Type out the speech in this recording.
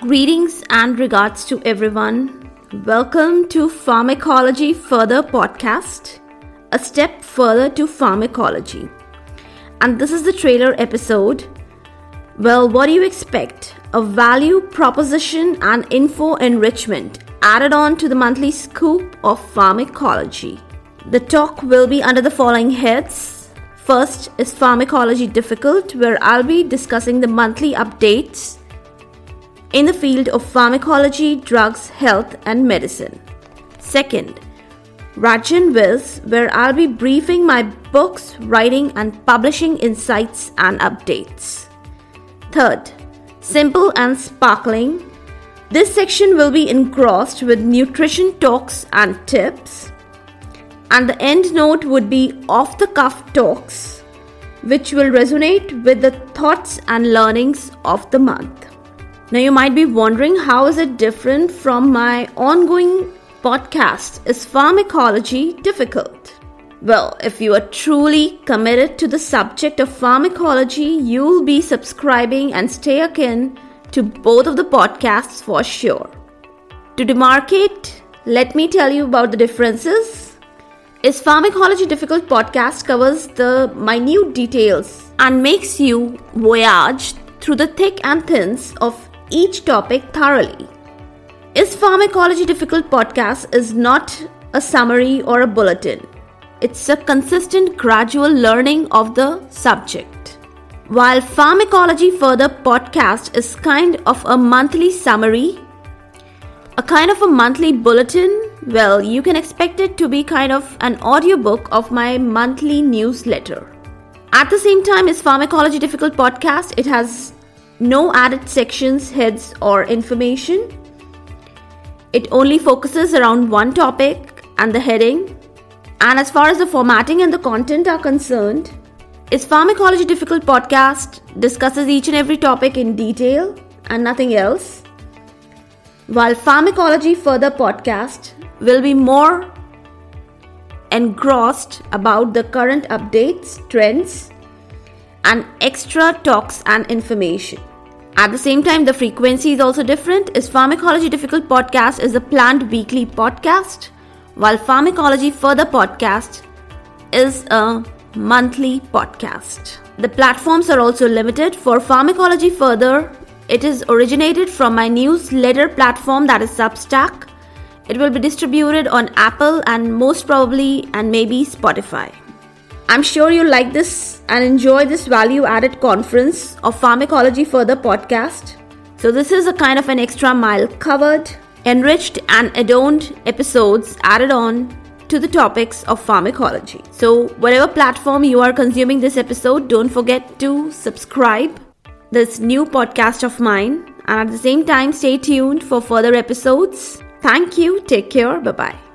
Greetings and regards to everyone. Welcome to Pharmacology Further podcast, a step further to pharmacology. And this is the trailer episode. Well, what do you expect? A value proposition and info enrichment added on to the monthly scoop of pharmacology. The talk will be under the following heads. First is Pharmacology Difficult, where I'll be discussing the monthly updates in the field of pharmacology, drugs, health, and medicine. Second, Rajan Viz, where I'll be briefing my books, writing, and publishing insights and updates. Third, Simple and Sparkling. This section will be engrossed with nutrition talks and tips. And the end note would be off the cuff talks, which will resonate with the thoughts and learnings of the month. Now you might be wondering how is it different from my ongoing podcast Is Pharmacology Difficult? Well, if you are truly committed to the subject of pharmacology, you'll be subscribing and stay akin to both of the podcasts for sure. To demarcate, let me tell you about the differences. Is Pharmacology Difficult podcast covers the minute details and makes you voyage through the thick and thins of each topic thoroughly. Is Pharmacology Difficult podcast is not a summary or a bulletin. It's a consistent gradual learning of the subject. While Pharmacology Further podcast is kind of a monthly summary, a kind of a monthly bulletin, well, you can expect it to be kind of an audiobook of my monthly newsletter. At the same time, is Pharmacology Difficult podcast, it has no added sections, heads, or information. It only focuses around one topic and the heading. And as far as the formatting and the content are concerned, its Pharmacology Difficult podcast discusses each and every topic in detail and nothing else. While Pharmacology Further podcast will be more engrossed about the current updates, trends, and extra talks and information. At the same time, the frequency is also different. Is Pharmacology Difficult podcast is a planned weekly podcast, while Pharmacology Further podcast is a monthly podcast. The platforms are also limited. For Pharmacology Further, it is originated from my newsletter platform that is Substack. It will be distributed on Apple and most probably and maybe Spotify. I'm sure you'll like this and enjoy this value added conference of Pharmacology Further podcast. So, this is a kind of an extra mile covered, enriched, and adorned episodes added on to the topics of pharmacology. So, whatever platform you are consuming this episode, don't forget to subscribe this new podcast of mine and at the same time stay tuned for further episodes. Thank you. Take care. Bye bye.